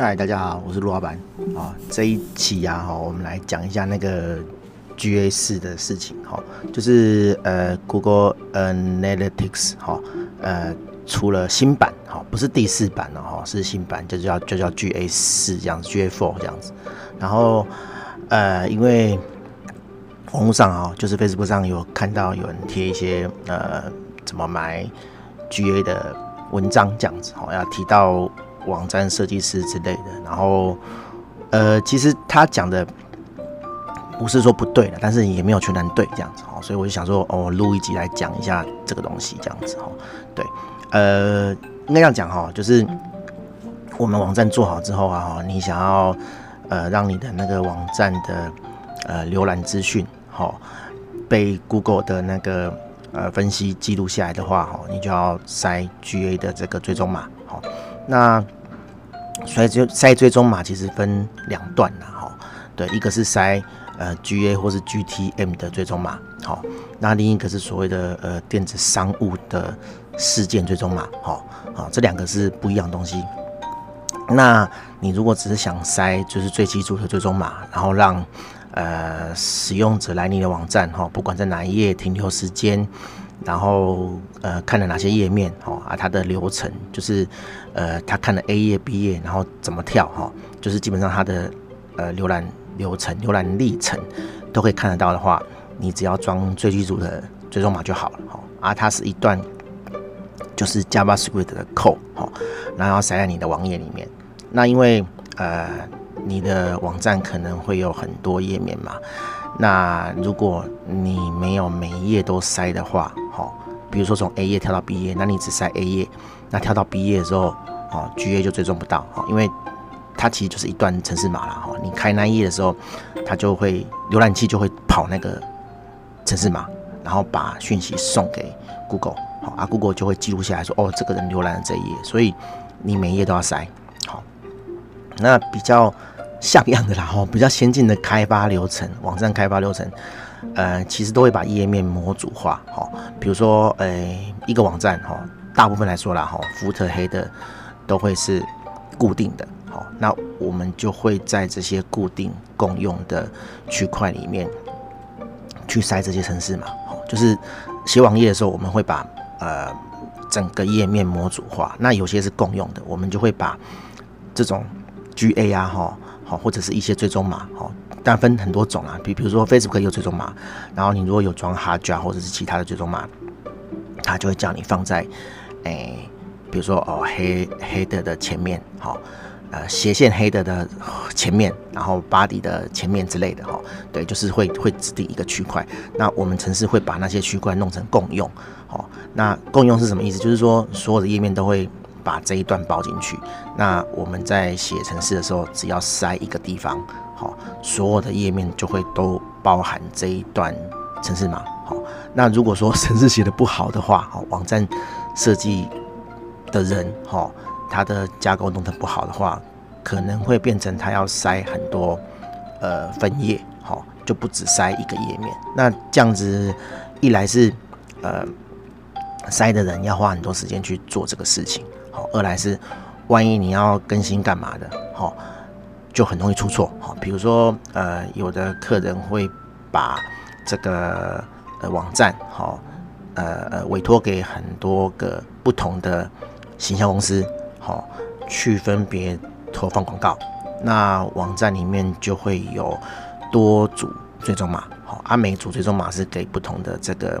嗨，大家好，我是陆老板啊。这一期呀，哈，我们来讲一下那个 GA 四的事情，哈，就是呃，Google Analytics 哈，呃，出了新版，哈，不是第四版了，哈，是新版，就叫就叫 GA 四这样子，GA four 这样子。然后呃，因为网络上啊，就是 Facebook 上有看到有人贴一些呃，怎么买 GA 的文章这样子，哈，要提到。网站设计师之类的，然后，呃，其实他讲的不是说不对的，但是也没有全然对这样子哦，所以我就想说，哦，录一集来讲一下这个东西这样子哈，对，呃，应该这样讲哈，就是我们网站做好之后啊，哈，你想要呃让你的那个网站的呃浏览资讯哈被 Google 的那个呃分析记录下来的话哈，你就要塞 GA 的这个追踪码，那所以就塞追踪码其实分两段呐，哈，对，一个是塞呃 GA 或是 GTM 的追踪码，好，那另一个是所谓的呃电子商务的事件追踪码，好，好，这两个是不一样的东西。那你如果只是想塞就是最基础的追踪码，然后让呃使用者来你的网站，哈，不管在哪一页停留时间。然后呃看了哪些页面哦啊，它的流程就是呃他看了 A 页 B 页，然后怎么跳哈，就是基本上它的呃浏览流程、浏览历程都可以看得到的话，你只要装最基础的追踪码就好了哈。啊，它是一段就是 JavaScript 的 code 哈，然后塞在你的网页里面。那因为呃你的网站可能会有很多页面嘛。那如果你没有每一页都塞的话，比如说从 A 页跳到 B 页，那你只筛 A 页，那跳到 B 页的时候，哦，GA 就追踪不到，哈，因为它其实就是一段程式码了，哈，你开那一页的时候，它就会浏览器就会跑那个程式码，然后把讯息送给 Google，好，啊，Google 就会记录下来说，哦，这个人浏览了这一页，所以你每一页都要筛，好，那比较。像样的啦，哦，比较先进的开发流程，网站开发流程，呃，其实都会把页面模组化，吼，比如说，呃、一个网站，吼，大部分来说啦，哈，福特黑的都会是固定的，好，那我们就会在这些固定共用的区块里面去塞这些程式嘛，好，就是写网页的时候，我们会把呃整个页面模组化，那有些是共用的，我们就会把这种 GA 啊，哈。好，或者是一些追踪码，好，但分很多种啊，比比如说 Facebook 有追踪码，然后你如果有装 Hajar 或者是其他的追踪码，它就会叫你放在，诶、比如说哦黑黑的的前面，好，呃斜线黑的的前面，然后 body 的前面之类的，哈，对，就是会会指定一个区块，那我们城市会把那些区块弄成共用，好，那共用是什么意思？就是说所有的页面都会。把这一段包进去，那我们在写程式的时候，只要塞一个地方，好，所有的页面就会都包含这一段程式码，好，那如果说 程式写的不好的话，好，网站设计的人，哈，他的架构弄得不好的话，可能会变成他要塞很多呃分页，好，就不只塞一个页面，那这样子一来是呃塞的人要花很多时间去做这个事情。好，二来是，万一你要更新干嘛的，好，就很容易出错。好，比如说，呃，有的客人会把这个呃网站，好，呃呃委托给很多个不同的行销公司，好，去分别投放广告。那网站里面就会有多组追踪码，好，啊，每组追踪码是给不同的这个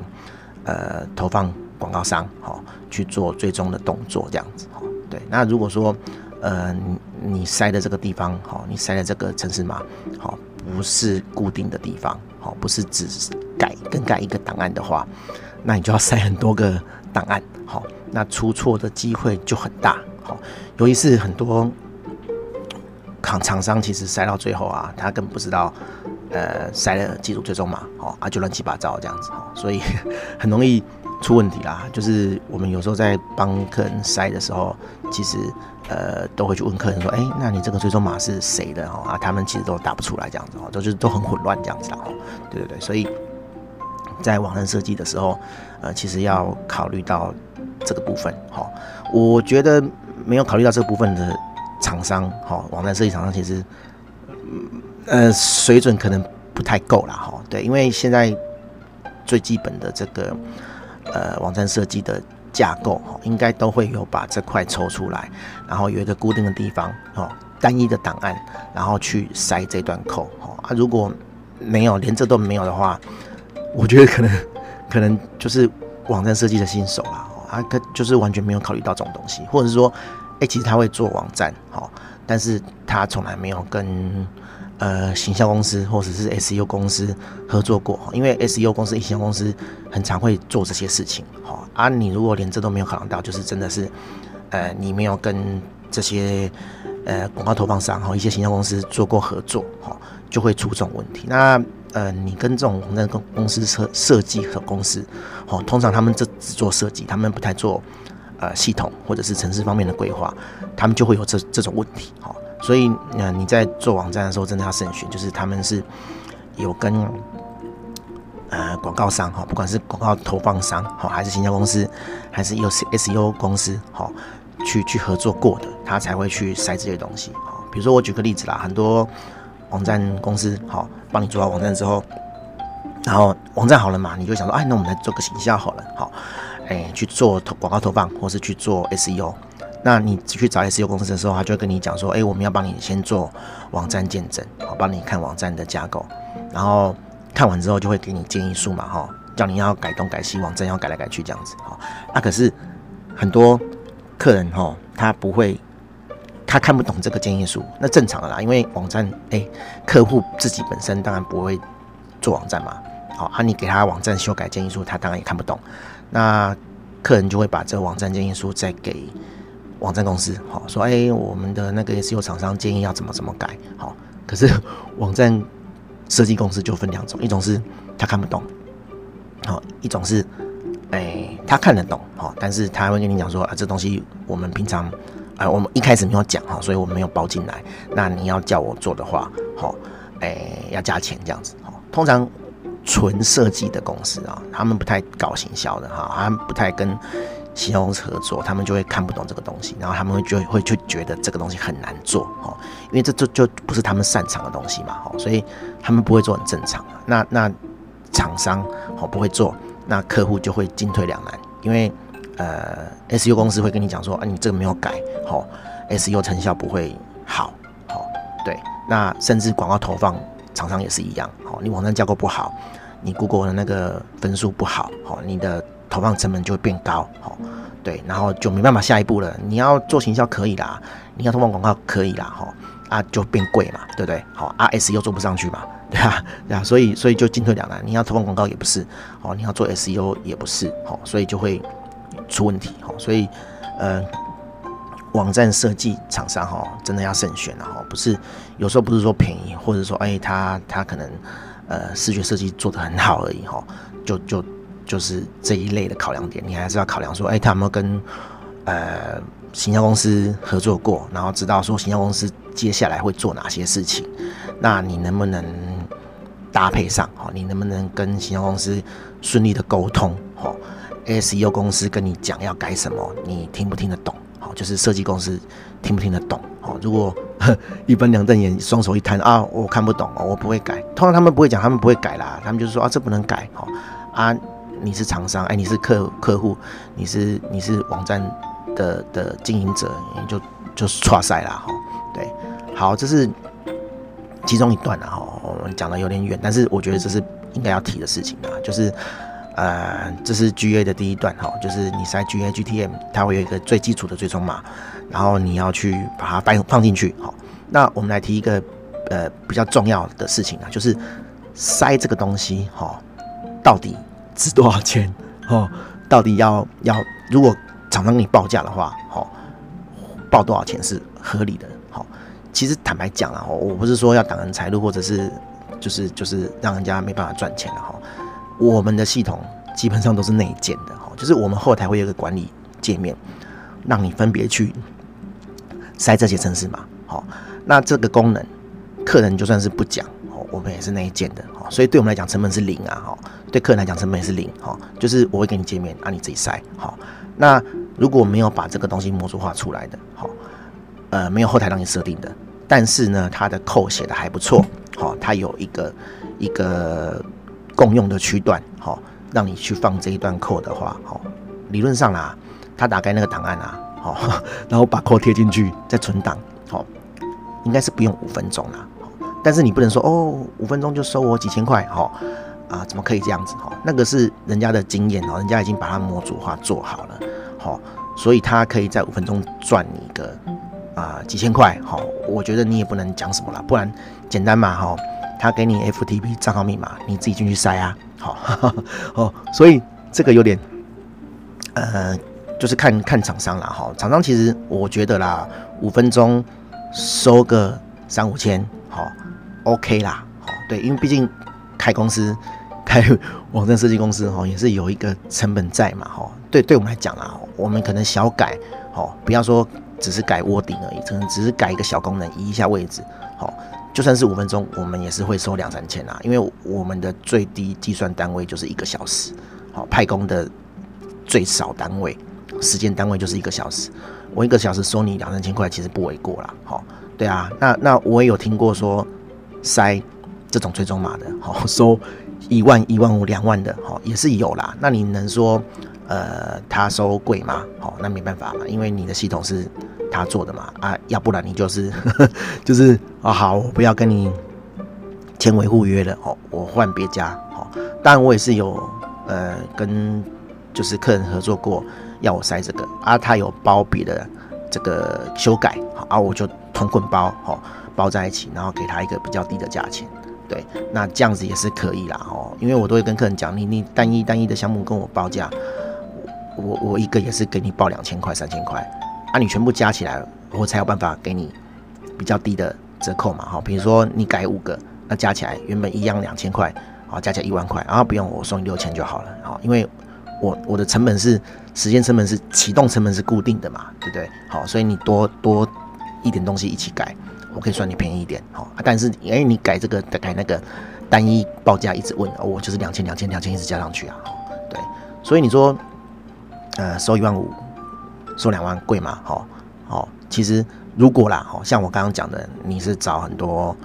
呃投放。广告商好去做最终的动作，这样子哈。对，那如果说呃你塞的这个地方好，你塞的这个程式码好不是固定的地方好，不是只改更改一个档案的话，那你就要塞很多个档案好，那出错的机会就很大好。尤其是很多厂厂商其实塞到最后啊，他根本不知道呃塞了几组追踪码好啊，就乱七八糟这样子哈，所以 很容易。出问题啦，就是我们有时候在帮客人筛的时候，其实呃都会去问客人说，哎、那你这个追踪码是谁的哦？啊，他们其实都打不出来这样子哦，都是都很混乱这样子哦。对对对，所以在网站设计的时候，呃，其实要考虑到这个部分哈。我觉得没有考虑到这个部分的厂商哈，网站设计厂商其实，呃，水准可能不太够啦哈。对，因为现在最基本的这个呃网站设计的架构，应该都会有把这块抽出来，然后有一个固定的地方哦，单一的档案，然后去塞这段 code 哈。啊，如果没有连这都没有的话，我觉得可能 可能就是网站设计的新手啦。啊，可就是完全没有考虑到这种东西，或者是说，哎、其实他会做网站，好，但是他从来没有跟呃行销公司或者是 SEO 公司合作过，因为 SEO 公司、行销公司很常会做这些事情，好，啊，你如果连这都没有考量到，就是真的是，呃，你没有跟这些呃广告投放商和一些行销公司做过合作，好，就会出这种问题。那呃，你跟这种网站公公司设设计和公司，哦，通常他们这只做设计，他们不太做呃系统或者是城市方面的规划，他们就会有这这种问题，哈、所以呃，你在做网站的时候，真的要慎选，就是他们是有跟呃广告商哈、哦，不管是广告投放商哈、哦，还是行销公司，还是有 SEO 公司哈、哦，去去合作过的，他才会去塞这些东西。哈、哦，比如说我举个例子啦，很多。网站公司好，帮你做好网站之后，然后网站好了嘛，你就想说，哎，那我们来做个行销好了，好，哎，去做投广告投放，或是去做 SEO。那你去找 SEO 公司的时候，他就会跟你讲说，哎，我们要帮你先做网站见证，好，帮你看网站的架构，然后看完之后就会给你建议书嘛，哈，叫你要改东改西，网站要改来改去这样子，哈，那可是很多客人哈，他不会。他看不懂这个建议书，那正常的啦，因为网站，哎、客户自己本身当然不会做网站嘛，好，啊，你给他网站修改建议书，他当然也看不懂，那客人就会把这个网站建议书再给网站公司，好，说，哎、我们的那个 SEO 厂商建议要怎么怎么改，好，可是 网站设计公司就分两种，一种是他看不懂，好，一种是，哎、他看得懂，好，但是他会跟你讲说，啊，这东西我们平常。啊，我们一开始没有讲哈，所以我们没有包进来。那你要叫我做的话，好，诶，要加钱这样子。好通常纯设计的公司啊，他们不太搞行销的哈，他们不太跟行销公司合作，他们就会看不懂这个东西，然后他们会就会就觉得这个东西很难做哦，因为这就就不是他们擅长的东西嘛，哦，所以他们不会做很正常。那那厂商哦不会做，那客户就会进退两难，因为。呃 SU 公司会跟你讲说，啊，你这个没有改，哦，SU 成效不会好，好，对，那甚至广告投放厂商也是一样，好，你网站架构不好，你 Google 的那个分数不好，好，你的投放成本就会变高，好，对，然后就没办法下一步了。你要做行销可以啦，你要投放广告可以啦，好，啊，就变贵嘛，对不对？好，啊，SEO 做不上去嘛，对啊，对啊，所以所以就进退两难，你要投放广告也不是，好，你要做 SEO 也不是，好，所以就会。出问题哈，所以呃，网站设计厂商哈，真的要慎选了哈，不是有时候不是说便宜，或者说哎，他他可能呃视觉设计做得很好而已哈，就就就是这一类的考量点，你还是要考量说，哎，他有没有跟呃行销公司合作过，然后知道说行销公司接下来会做哪些事情，那你能不能搭配上哈？你能不能跟行销公司顺利的沟通哈？SEO 公司跟你讲要改什么，你听不听得懂？好，就是设计公司听不听得懂？好，如果一翻两瞪眼，双手一摊啊，我看不懂哦，我不会改。通常他们不会讲，他们不会改啦，他们就是说啊，这不能改。好啊，你是厂商，哎，你是客客户，你是你是网站的的经营者，你就就剉赛啦。哈，对，好，这是其中一段了哈，我们讲的有点远，但是我觉得这是应该要提的事情啊，就是。呃，这是 GA 的第一段哈，就是你塞 GA GTM，它会有一个最基础的追踪码，然后你要去把它放放进去。好，那我们来提一个呃比较重要的事情啊，就是塞这个东西哈，到底值多少钱？哦，到底要要如果厂商给你报价的话，好，报多少钱是合理的？好，其实坦白讲啊，我不是说要挡人财路，或者是就是就是让人家没办法赚钱的哈。我们的系统基本上都是内建的哈，就是我们后台会有个管理界面，让你分别去塞这些城市嘛。好，那这个功能客人就算是不讲，我们也是内建的，所以对我们来讲成本是零啊，哈，对客人来讲成本也是零，哈，就是我会给你界面，让你自己塞，好，那如果没有把这个东西模组化出来的，好，呃没有后台让你设定的，但是呢，它的扣写的还不错，好，它有一个一个共用的区段，好，让你去放这一段扣的话，好，理论上啦，他打开那个档案啊，好，然后把扣贴进去再存档，好，应该是不用五分钟啦，但是你不能说哦，五分钟就收我几千块，好。啊，怎么可以这样子？哈，那个是人家的经验哦，人家已经把它模组化做好了，好，所以他可以在五分钟赚你个啊几千块，好，我觉得你也不能讲什么了，不然简单嘛，哈，他给你 FTP 账号密码，你自己进去塞啊，好，哦，所以这个有点，呃，就是看看厂商啦，哈，厂商其实我觉得啦，五分钟收个三五千，好，OK 啦，好，对，因为毕竟开公司。开网站设计公司哈，也是有一个成本在嘛哈。对，对我们来讲啦，我们可能小改哦，不要说只是改 wording 而已，可能只是改一个小功能，移一下位置，好，就算是五分钟，我们也是会收两三千啊。因为我们的最低计算单位就是一个小时，好，派工的最少单位时间单位就是一个小时，我一个小时收你两三千块，其实不为过啦。好，对啊，那那我也有听过说塞这种追踪码的，好收。一万、一万五、两万的，好也是有啦。那你能说，呃，他收贵吗？好，那没办法嘛，因为你的系统是他做的嘛。啊，要不然你就是，呵 呵就是啊，好，我不要跟你签维护约了，哦，我换别家，好。当然我也是有，呃，跟就是客人合作过，要我塞这个啊，他有包别的这个修改，好啊，我就同捆包，好，包在一起，然后给他一个比较低的价钱。对，那这样子也是可以啦哦，因为我都会跟客人讲，你你单一单一的项目跟我报价，我我一个也是给你报两千块三千块，啊，你全部加起来，我才有办法给你比较低的折扣嘛哈。比如说你改五个，那加起来原本一样两千块，好，加起来一万块，然后不用我送你六千就好了，好，因为我我的成本是时间成本是启动成本是固定的嘛，对不对？好，所以你多多一点东西一起改。我可以算你便宜一点，好，但是哎，你改这个改那个单一报价一直问，哦我就是两千两千两千一直加上去啊，对，所以你说，呃，收一万五，收两万贵吗？好，好，其实如果啦，好像我刚刚讲的，你是找很多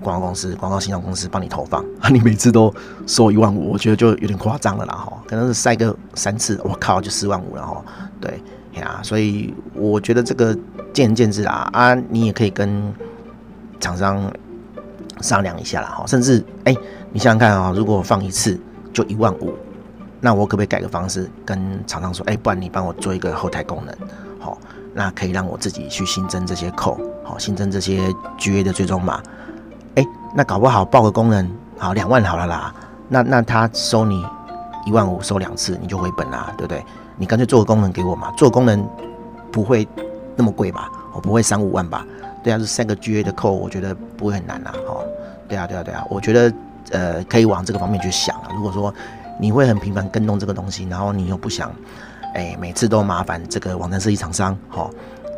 广告公司、广告形象公司帮你投放，啊，你每次都收一万五，我觉得就有点夸张了啦，哈，可能是塞个三次，我靠，就四万五了，哈，对呀，所以我觉得这个见仁见智啦，啊，你也可以跟。厂商商量一下啦，哈，甚至哎、你想想看啊，如果我放一次就一万五，那我可不可以改个方式跟厂商说，哎、不然你帮我做一个后台功能，好，那可以让我自己去新增这些扣，好，新增这些 GA 的追踪码，哎、那搞不好报个功能，好，两万好了啦，那那他收你一万五，收两次你就回本啦，对不对？你干脆做个功能给我嘛，做功能不会那么贵吧？我不会三五万吧？对啊，是三个 GA 的扣，我觉得不会很难啦，哈。对啊，对啊，对啊，我觉得呃可以往这个方面去想啊。如果说你会很频繁跟动这个东西，然后你又不想哎每次都麻烦这个网站设计厂商，哈，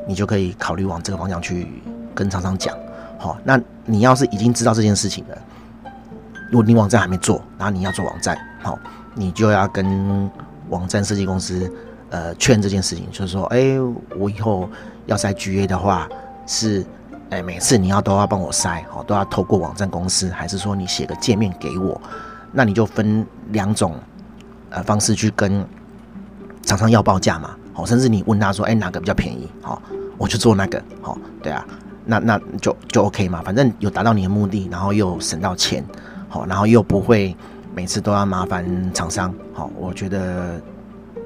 你就可以考虑往这个方向去跟厂商讲，好。那你要是已经知道这件事情了，如果你网站还没做，然后你要做网站，好，你就要跟网站设计公司呃确认这件事情，就是说，哎，我以后要塞 GA 的话。是，哎、每次你要都要帮我塞，好，都要透过网站公司，还是说你写个界面给我？那你就分两种，呃，方式去跟厂商要报价嘛，好，甚至你问他说，哎、哪个比较便宜？好，我就做那个，好，对啊，那那就就 OK 嘛，反正有达到你的目的，然后又省到钱，好，然后又不会每次都要麻烦厂商，好，我觉得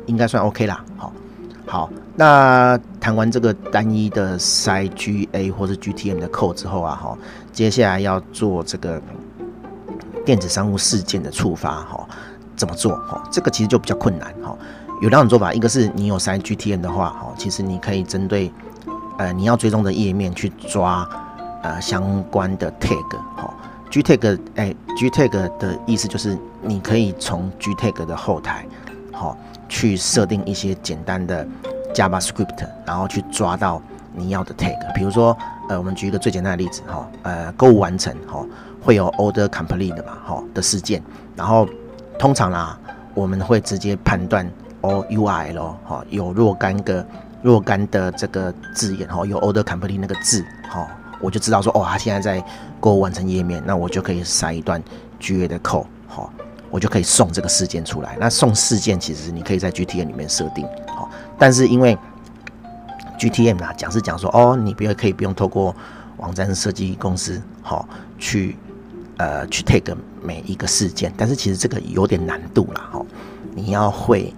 应该算 OK 啦，好。好，那谈完这个单一的塞 GA 或者 GTM 的 code 之后啊，哈，接下来要做这个电子商务事件的触发，哈，怎么做？哈，这个其实就比较困难，哈。有两种做法，一个是你有塞 GTM 的话，哈，其实你可以针对呃你要追踪的页面去抓呃相关的 tag，哈，GTag，哎，GTag 的意思就是你可以从 GTag 的后台，哈。去设定一些简单的 JavaScript，然后去抓到你要的 tag。比如说，呃，我们举一个最简单的例子，哈，呃，购物完成，哈，会有 Order Complete 的嘛，哈的事件。然后通常啦，我们会直接判断 O URL，哈，有若干个若干的这个字眼哈，有 order complete 那个字哈，我就知道说哦，他现在在购物完成页面，那我就可以塞一段 GA 的 code 哈，我就可以送这个事件出来。那送事件其实你可以在 GTM 里面设定好，但是因为 GTM 啊讲是讲说哦，你不要可以不用透过网站设计公司好去呃去 take 每一个事件，但是其实这个有点难度啦哈，你要会。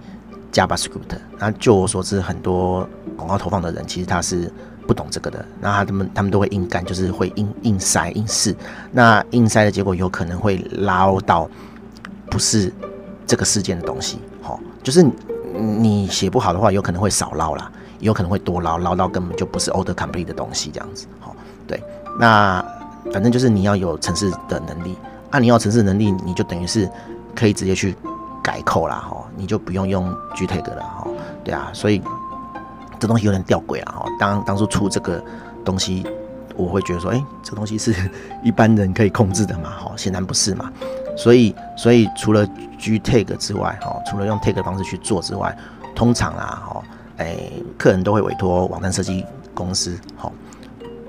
JavaScript，那就我所知，很多广告投放的人其实他是不懂这个的，那他们他们都会硬干，就是会硬硬塞硬试，那硬塞的结果有可能会捞到不是这个事件的东西，好，就是你写不好的话，有可能会少捞啦，也有可能会多捞，捞到根本就不是 order complete 的东西这样子，好，对，那反正就是你要有城市的能力，啊，你要城市能力，你就等于是可以直接去。改扣啦，哈，你就不用用 GTag 了，哈，对啊，所以这东西有点吊诡啊，哈。当当初出这个东西，我会觉得说，哎、欸，这东西是 一般人可以控制的嘛，哈，显然不是嘛。所以，所以除了 GTag 之外，哈，除了用 tag 的方式去做之外，通常啊，哈，哎，客人都会委托网站设计公司，哈，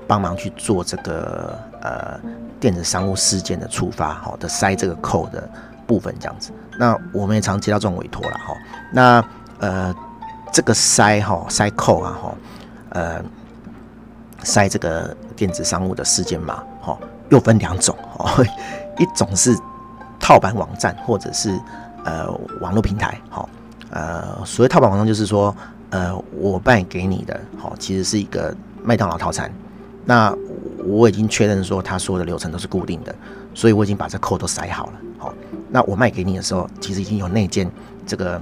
帮忙去做这个呃电子商务事件的触发，好的塞这个扣的。部分这样子，那我们也常接到这种委托了哈。那呃，这个塞哈塞扣啊哈，呃，塞这个电子商务的事件码哈，又分两种哈，一种是套版网站或者是呃网络平台哈，呃，所谓套版网站就是说，呃，我卖给你的哈，其实是一个麦当劳套餐，那我已经确认说他所有的流程都是固定的，所以我已经把这扣都塞好了，好。那我卖给你的时候，其实已经有内建这个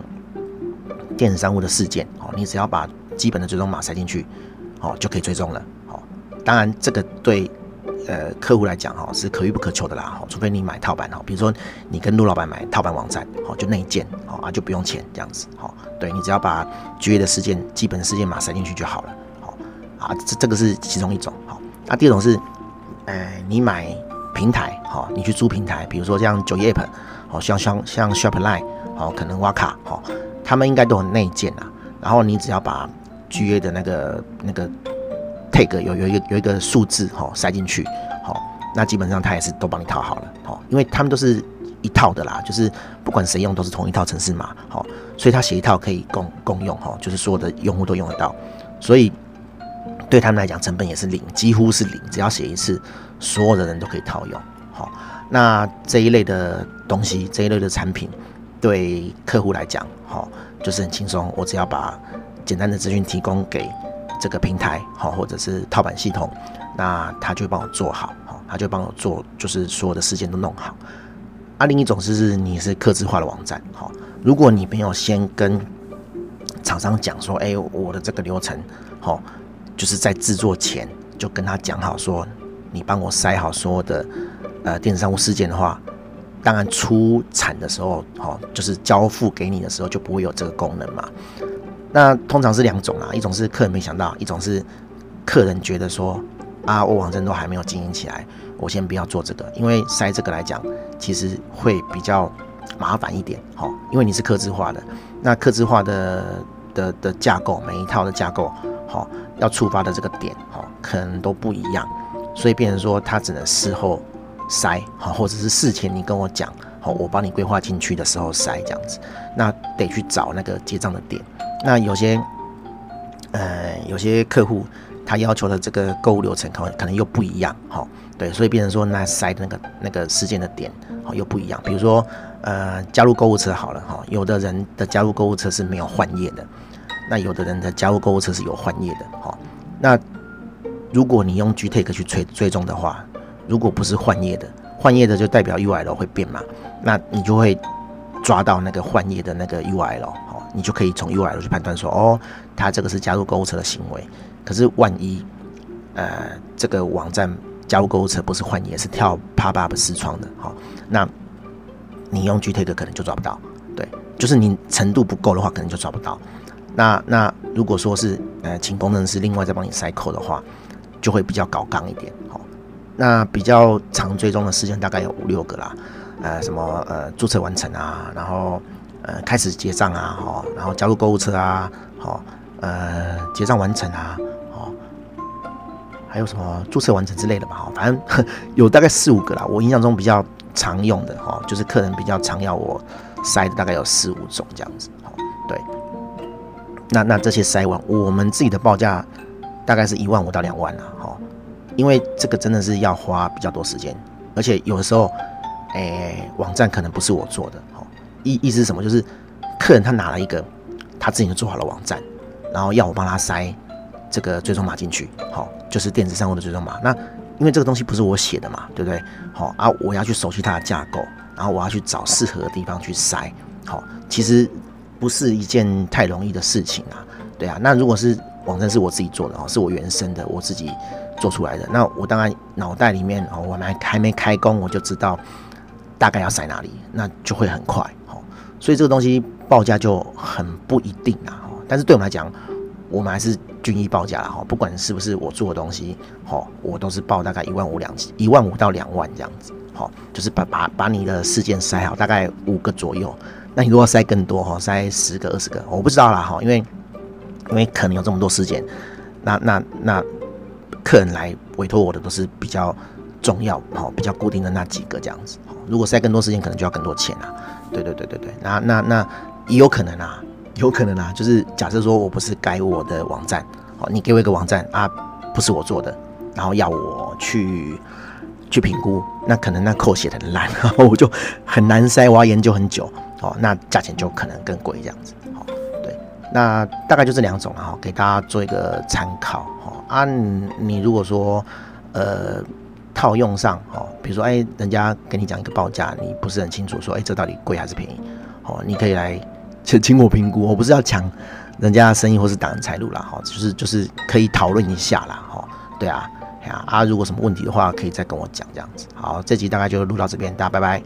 电子商务的事件，哦，你只要把基本的追踪码塞进去，哦，就可以追踪了，哦，当然这个对呃客户来讲，哈，是可遇不可求的啦，除非你买套版，哈，比如说你跟陆老板买套版网站，哦，就内建，哦啊，就不用钱这样子，哦，对你只要把 GA 的事件基本的事件码塞进去就好了，好，啊，这这个是其中一种，好，那第二种是，呃，你买平台，好，你去租平台，比如说像九页 App。好像像像 Shopline，好，可能挖卡，好，他们应该都很内建啊。然后你只要把 GA 的那个那个 tag 有有一个有一个数字，哈，塞进去，好，那基本上他也是都帮你套好了，好，因为他们都是一套的啦，就是不管谁用都是同一套程式码，好，所以他写一套可以共共用，哈，就是所有的用户都用得到，所以对他们来讲成本也是零，几乎是零，只要写一次，所有的人都可以套用，好。那这一类的东西，这一类的产品，对客户来讲，好，就是很轻松。我只要把简单的资讯提供给这个平台，好，或者是套版系统，那他就帮我做好，好，他就帮我做，就是所有的事件都弄好。啊，另一种是你是客制化的网站，好，如果你没有先跟厂商讲说，哎，我的这个流程，好，就是在制作前就跟他讲好，说你帮我塞好所有的。呃，电子商务事件的话，当然出产的时候，哦，就是交付给你的时候就不会有这个功能嘛。那通常是两种啊，一种是客人没想到，一种是客人觉得说啊，我网站都还没有经营起来，我先不要做这个，因为塞这个来讲，其实会比较麻烦一点，哦，因为你是客制化的，那客制化的的的架构，每一套的架构，好，要触发的这个点，好，可能都不一样，所以变成说它只能事后。塞好，或者是事前你跟我讲好，我帮你规划进去的时候塞这样子，那得去找那个结账的点。那有些呃，有些客户他要求的这个购物流程可能可能又不一样，好，对，所以变成说那塞的那个那个事件的点好又不一样。比如说呃，加入购物车好了哈，有的人的加入购物车是没有换页的，那有的人的加入购物车是有换页的，好，那如果你用 GTag 去追追踪的话。如果不是换页的，换页的就代表 URL 会变嘛，那你就会抓到那个换页的那个 URL，好，你就可以从 URL 去判断说，哦，它这个是加入购物车的行为。可是万一，呃，这个网站加入购物车不是换页，是跳 pop up 视窗的，好，那你用 GTag 可能就抓不到，对，就是你程度不够的话，可能就抓不到。那那如果说是呃，请工程师另外再帮你塞扣的话，就会比较搞刚一点，好。那比较常追踪的事件大概有五六个啦，呃，什么呃注册完成啊，然后呃开始结账啊，哈，然后加入购物车啊，好，呃结账完成啊，哦，还有什么注册完成之类的吧，哈，反正 有大概四五个啦。我印象中比较常用的哈，就是客人比较常要我筛的大概有四五种这样子，哈，对。那那这些筛完，我们自己的报价大概是一万五到两万啦，哈，因为这个真的是要花比较多时间，而且有的时候，诶、网站可能不是我做的，哈，意意思是什么？就是客人他拿了一个他自己就做好了网站，然后要我帮他塞这个追踪码进去，好，就是电子商务的追踪码。那因为这个东西不是我写的嘛，对不对？好啊，我要去熟悉它的架构，然后我要去找适合的地方去塞，好，其实。不是一件太容易的事情啊，对啊。那如果是网站是我自己做的哦，是我原生的，我自己做出来的，那我当然脑袋里面哦，我们还还没开工，我就知道大概要塞哪里，那就会很快哦。所以这个东西报价就很不一定啊。但是对我们来讲，我们还是均一报价了哈，不管是不是我做的东西，哦，我都是报大概一万五两一万五到两万这样子，好，就是把把把你的事件筛好，大概五个左右。那你如果筛更多哈，筛十个、二十个，我不知道啦哈，因为因为可能有这么多事件，那那那客人来委托我的都是比较重要哈，比较固定的那几个这样子。如果塞更多事件，可能就要更多钱啊。对对对对对，那那那也有可能啊，有可能啊，就是假设说我不是改我的网站，哦，你给我一个网站啊，不是我做的，然后要我去。去评估，那可能那扣写的很烂，然后我就很难筛，我要研究很久，哦，那价钱就可能更贵这样子，那大概就这两种了，哈，给大家做一个参考，哈啊，你如果说呃套用上，哦，比如说哎，人家跟你讲一个报价，你不是很清楚，说哎这到底贵还是便宜，哦，你可以来请请我评估，我不是要抢人家的生意或是挡人财路啦，哈，就是就是可以讨论一下啦，哈，对啊。啊，如果什么问题的话，可以再跟我讲这样子。好，这集大概就录到这边，大家拜拜。